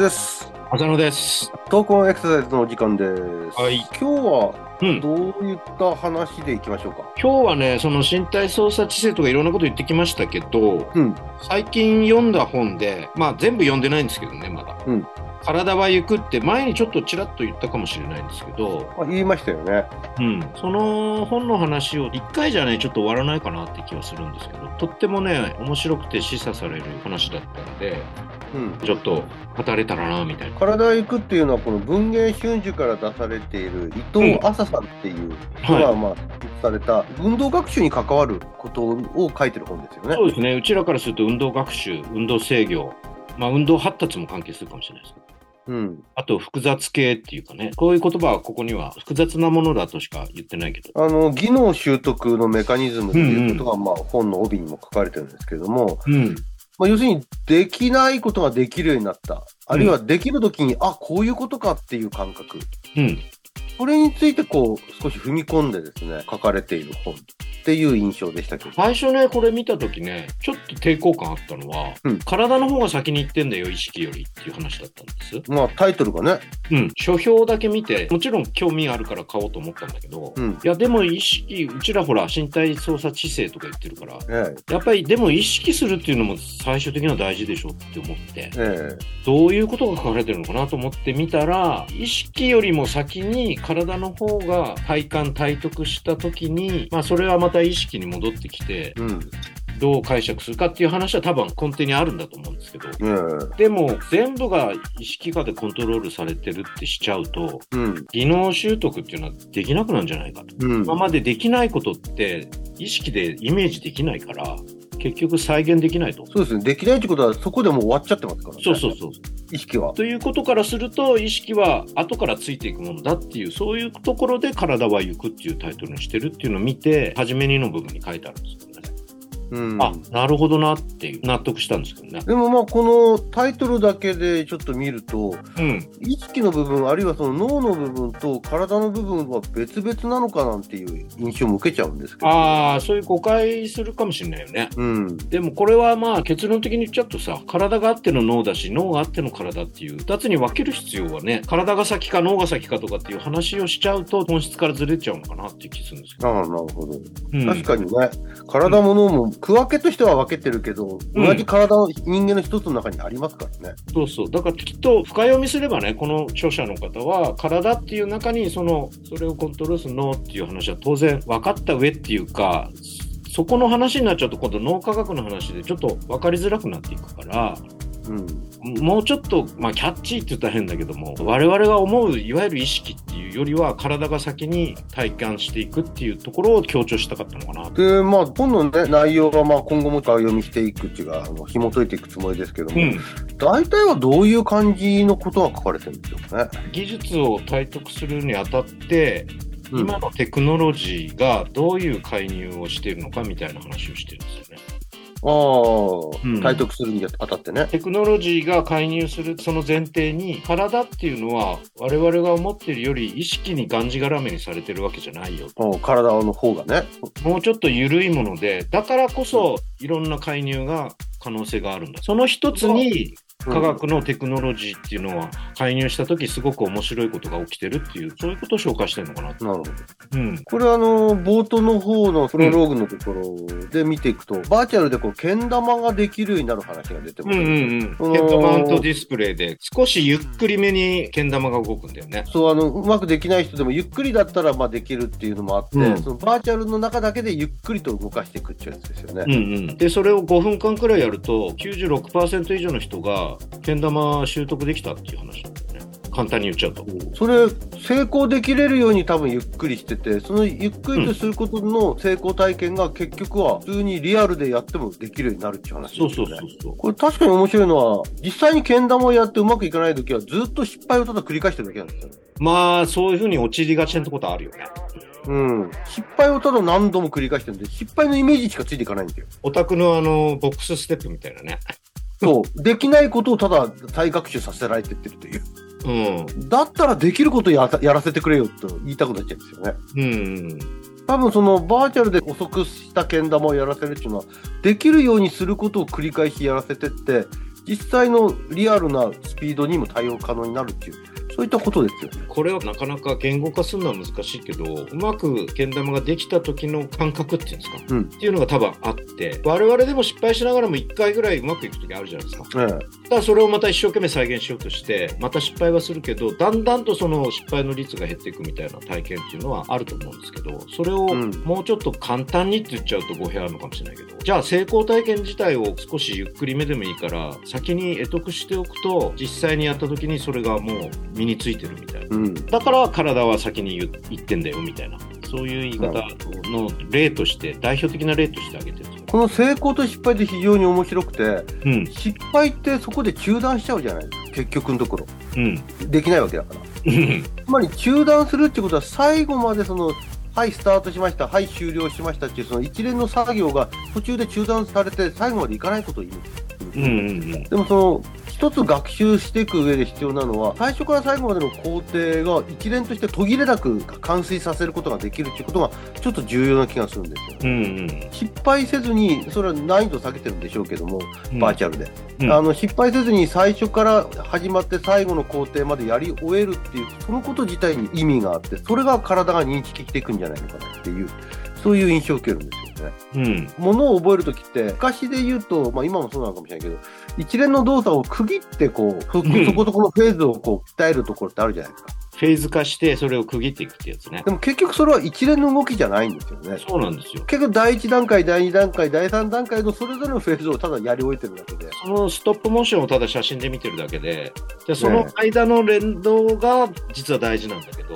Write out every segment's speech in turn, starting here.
ズです。浅野です。闘魂エクササイズのお時間です。はい今日はうん、どういった話でいきましょうか？今日はね、その身体操作知性とかいろんなこと言ってきましたけど、うん。最近読んだ本で、まあ全部読んでないんですけどね、まだ。うん体は行くって前にちょっとちらっと言ったかもしれないんですけど、あ言いましたよね。うん、その本の話を1回じゃね、ちょっと終わらないかなって気はするんですけど、とってもね、面白くて示唆される話だったので、うん。ちょっと語れたらな、みたいな。体行くっていうのは、この文芸春秋から出されている伊藤麻さんっていう人が、はいまあ、された運動学習に関わることを書いてる本ですよね。そうですね、うちらからすると運動学習、運動制御、まあ運動発達も関係するかもしれないですけど。うん。あと複雑系っていうかね、こういう言葉はここには複雑なものだとしか言ってないけど。あの技能習得のメカニズムということが、まあ、本の帯にも書かれてるんですけれども、うん。まあ、要するにできないことができるようになった、あるいはできるときに、あこういうことかっていう感覚、うん。これについてこう少し踏み込んでですね書かれている本っていう印象でしたけど、最初ね、これ見たときね、ちょっと抵抗感あったのは、うん。体の方が先に行ってんだよ、意識よりっていう話だったんです。まあ、タイトルがね、うん。書評だけ見て、もちろん興味あるから買おうと思ったんだけど、うん。いや、でも意識、うちらほら、身体操作知性とか言ってるから、えやっぱりでも意識するっていうのも最終的には大事でしょって思ってえ、え。どういうことが書かれてるのかなと思ってみたら、意識よりも先に体の方が体感体得した時に、まあそれはまた意識に戻ってきて、えうん、どう解釈するかっていう話は多分根底にあるんだと思うんですけど、えでも全部が意識下でコントロールされてるってしちゃうと、えうん、技能習得っていうのはできなくなるんじゃないかと。うん、今までできないことって意識でイメージできないから、結局再現できないと。そうですね、できないってことは、そこでもう終わっちゃってますからね、そうそうそう。意識は。ということからすると、意識は後からついていくものだっていう、そういうところで体は行くっていうタイトルにしてるっていうのを見て、初めにの部分に書いてあるんですけどね。うんあ、なるほどなっていう納得したんですけどね。でもまあこのタイトルだけでちょっと見るとうん。意識の部分あるいはその脳の部分と体の部分は別々なのかなんていう印象も受けちゃうんですけど。ああ、そういう誤解するかもしれないよね。うん。でもこれはまあ結論的に言っちゃうとさ、体があっての脳だし、脳があっての体っていう、二つに分ける必要はね、体が先か脳が先かとかっていう話をしちゃうと、本質からずれちゃうのかなっていう気するんですけど。ああ、なるほど。うん確かにね、体も脳も区分けとしては分けてるけど、うん同じ体の人間の一つの中にありますからね。そうそう。だからきっと深読みすればね、この著者の方は、体っていう中に、その、それをコントロールする脳っていう話は当然分かった上っていうか、そこの話になっちゃうと今度脳科学の話でちょっと分かりづらくなっていくから、うん。もうちょっと、まあ、キャッチーって言ったら変だけども、我々が思う、いわゆる意識っていうよりは、体が先に体感していくっていうところを強調したかったのかな。で、まあ、本のね、内容はまあ今後も深読みしていくっていうか、あの紐解いていくつもりですけども、うん。大体はどういう感じのことが書かれてるんでしょうかね。技術を体得するにあたって、うん今のテクノロジーがどういう介入をしているのかみたいな話をしてるんですよね。ああ、うん体得するにあたってね。テクノロジーが介入するその前提に、体っていうのは我々が思っているより意識にがんじがらめにされてるわけじゃないよ。うん体の方がね。もうちょっと緩いもので、だからこそいろんな介入が可能性があるんだ。その一つに科学のテクノロジーっていうのは介入したときすごく面白いことが起きてるっていう、そういうことを紹介してるのかなと。なるほど。うん。これあの、冒頭の方のプロローグのところで見ていくと、バーチャルでこう、けん玉ができるようになる話が出てます、うんうんうん。ヘッドマウントディスプレイで少しゆっくりめにけん玉が動くんだよね。そう、あの、うまくできない人でもゆっくりだったらまあできるっていうのもあって、うんそのバーチャルの中だけでゆっくりと動かしていくっていうやつですよね。うんうん。で、それを5分間くらいやると、96%以上の人がけん玉習得できたっていう話なんだよね。簡単に言っちゃうと。それ、成功できれるように多分ゆっくりしてて、そのゆっくりとすることの成功体験が結局は普通にリアルでやってもできるようになるっていう話そうそう。そうそう。これ確かに面白いのは、実際にけん玉をやってうまくいかないときはずっと失敗をただ繰り返してるだけなんですよ。まあ、そういうふうに陥りがちなことあるよね。うん。失敗をただ何度も繰り返してるんで、失敗のイメージしかついていかないんですよ。オタクのあの、ボックスステップみたいなね。そう。できないことをただ再学習させられてってるという。うん。だったらできることをやらやらせてくれよと言いたくなっちゃうんですよね。うん。多分そのバーチャルで遅くしたけん玉をやらせるっていうのは、できるようにすることを繰り返しやらせてって、実際のリアルなスピードにも対応可能になるっていう、そういったことですよね。これはなかなか言語化するのは難しいけど、うまくけん玉ができた時の感覚っていうんですか、うん。っていうのが多分あって、我々でも失敗しながらも1回ぐらいうまくいく時あるじゃないですか。えだからそれをまた一生懸命再現しようとして、また失敗はするけど、だんだんとその失敗の率が減っていくみたいな体験っていうのはあると思うんですけど、それをうん。もうちょっと簡単にって言っちゃうと語弊あるのかもしれないけど、じゃあ成功体験自体を少しゆっくりめでもいいから、先に得得しておくと、実際にやった時にそれがもう身についてるみたいな。えうん。だから体は先に言言ってんだよみたいな、そういう言い方の例として、代表的な例として挙げてるんですよ。この成功と失敗って非常に面白くて、うん、失敗ってそこで中断しちゃうじゃないですか、結局のところ。うん、できないわけだから。うん、つまり中断するってことは、最後までその、はい、スタートしました、はい、終了しましたっていう、その一連の作業が途中で中断されて、最後までいかないことを言うんです。うん、うん、でもその、一つ学習していく上で必要なのは、最初から最後までの工程が一連として途切れなく完遂させることができるっていうことが、ちょっと重要な気がするんですよ。うん、うん、失敗せずに、それは難易度下げてるんでしょうけども、バーチャルで。うんあの失敗せずに最初から始まって最後の工程までやり終えるっていう、そのこと自体に意味があって、それが体が認識していくんじゃないのかなっていう、そういう印象を受けるんですよね。うん、ものを覚えるときって、昔で言うと、まあ今もそうなのかもしれないけど、一連の動作を区切ってこう、そうんそことこのフェーズをこう鍛えるところってあるじゃないですか。フェーズ化して、それを区切っていくってやつねで。も結局それは一連の動きじゃないんですよね。そうなんですよ。結局第1段階、第2段階、第3段階のそれぞれのフェーズをただやり終えてるだけで。そのストップモーションをただ写真で見てるだけで、じゃあその間の連動が実は大事なんだけど、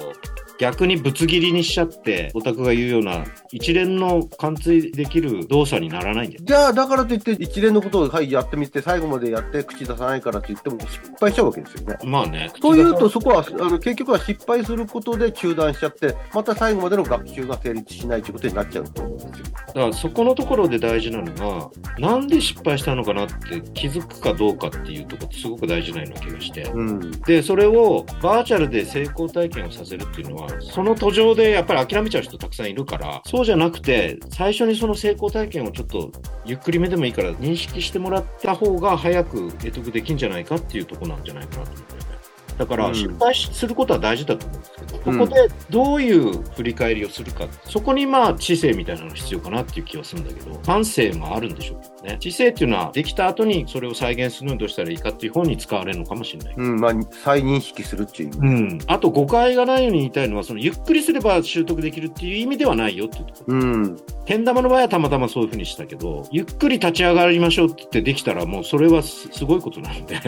逆にぶつ切りにしちゃって、オタクが言うような一連の貫通できる動作にならないんだよ。じゃあ、だからといって、一連のことを、はい、やってみて、最後までやって、口出さないからと言っても、失敗しちゃうわけですよね。まあね。というと、そこは、あの、結局は失敗することで中断しちゃって、また最後までの学習が成立しないということになっちゃうと思うんですよ。だからそこのところで大事なのが、なんで失敗したのかなって気づくかどうかっていうところってすごく大事なような気がして。うん。で、それをバーチャルで成功体験をさせるっていうのは、その途上でやっぱり諦めちゃう人たくさんいるから、そうじゃなくて、最初にその成功体験をちょっとゆっくりめでもいいから認識してもらった方が早く得得できるんじゃないかっていうところなんじゃないかなと思うんだからうん。失敗することは大事だと思うんですここでどういう振り返りをするか、そこにまあ知性みたいなのが必要かなっていう気はするんだけど、感性もあるんでしょうけどね。知性っていうのはできた後にそれを再現するのにどうしたらいいかっていう方に使われるのかもしれない。うん、まあ、再認識するっていう意味。うん、あと誤解がないように言いたいのはそのゆっくりすれば習得できるっていう意味ではないよっていうところうん。けん玉の場合はたまたまそういうふうにしたけどゆっくり立ち上がりましょうってできたらもうそれはすすごいことなんで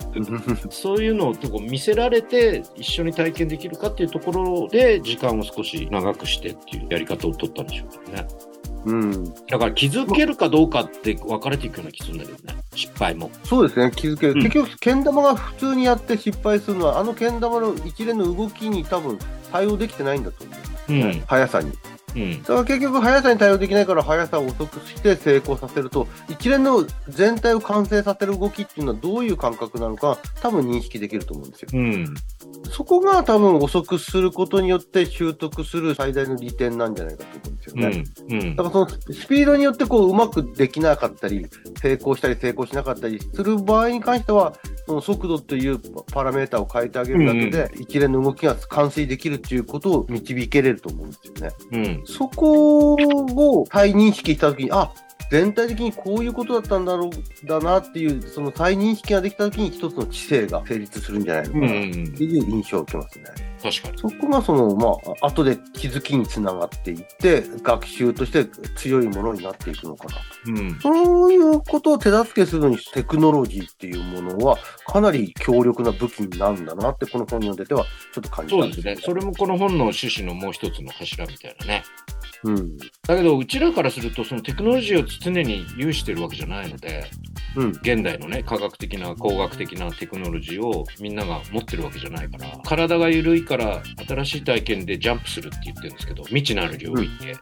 そういうのをこう見せられて一緒に体験できるかっていうところで時間を少し長くしてっていうやり方を取ったんでしょうけどねうん。だから気づけるかどうかって分かれていくような気するんだけどね失敗もそうですね、気づける。うん結局、けん玉が普通にやって失敗するのは、あのけん玉の一連の動きに多分対応できてないんだと思う。うん速さに。うんだから結局、速さに対応できないから、速さを遅くして成功させると、一連の全体を完成させる動きっていうのはどういう感覚なのか、多分認識できると思うんですよ。うんそこが多分遅くすることによって習得する最大の利点なんじゃないかと思うんですようね。んうんだからそのスピードによってこううまくできなかったり、成功したり成功しなかったりする場合に関しては、その速度というパラメータを変えてあげるだけで、一連の動きが完遂できるっていうことを導けれると思うんですよね。うんそこを再認識したときに、あ全体的にこういうことだったんだろう、だなっていう、その再認識ができたときに一つの知性が成立するんじゃないのかなってんいう印象を受けますね。確かにそこがその、まあ、後で気づきにつながっていって、学習として強いものになっていくのかな。うんそういうことを手助けするのにテクノロジーっていうものはかなり強力な武器になるんだなってこの本に読んでてはちょっと感じたんそうですね。それもこの本の趣旨のもう一つの柱みたいなね。うん。だけど、うちらからすると、そのテクノロジーを常に有してるわけじゃないので、うん。現代のね、科学的な、工学的なテクノロジーをみんなが持ってるわけじゃないから、体が緩いから新しい体験でジャンプするって言ってるんですけど、未知なる領域へ。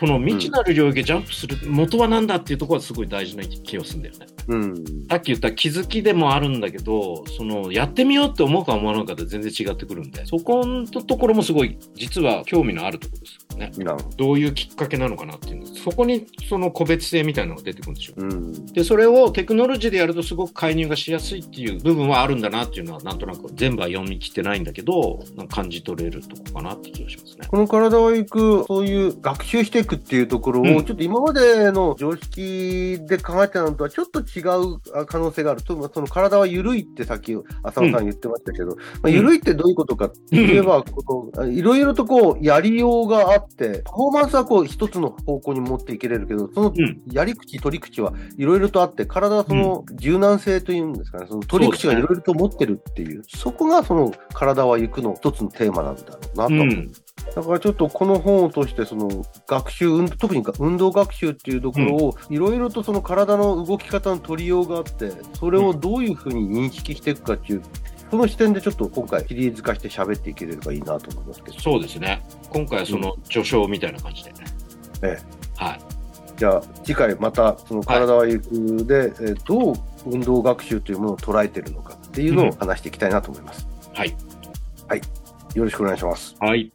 この未知なる領域へジャンプする元は何だっていうところはすごい大事な気がするんだよね。うん。さっき言った気づきでもあるんだけど、そのやってみようって思うか思わないかで全然違ってくるんで、そこのところもすごい実は興味のあるところです。ね。なるほどういうきっかけなのかなっていうのそこにその個別性みたいなのが出てくるんでしょう。ど。うん。で、それをテクノロジーでやるとすごく介入がしやすいっていう部分はあるんだなっていうのは、なんとなく全部は読み切ってないんだけど、感じ取れるとこかなって気がしますね。この体は行く、そういう学習していくっていうところを、うんちょっと今までの常識で考えてたのとはちょっと違うあ可能性がある。とその体は緩いってさっき浅野さん言ってましたけど、まあ、緩いってどういうことかって言えば、いろいろとこう、やりようがあって、パフォーマンスはこう、一つの方向に持っていけれるけど、そのうんやり口、取り口はいろいろとあって、体はその柔軟性というんですかね、その取り口がいろいろと持ってるっていう、そこがその体は行くの一つのテーマなんだろうなと思う。うん。だからちょっとこの本を通して、その学習、運特に運動学習っていうところを、いろいろとその体の動き方の取りようがあって、それをどういうふうに認識していくかっていう、その視点でちょっと今回シリーズ化して喋っていければいいなと思いますけど。そうですね。今回はその序章みたいな感じでね。えはい。じゃあ次回またその体は行くで、えーどう運動学習というものを捉えているのかっていうのを話していきたいなと思います。はい。よろしくお願いします。はい。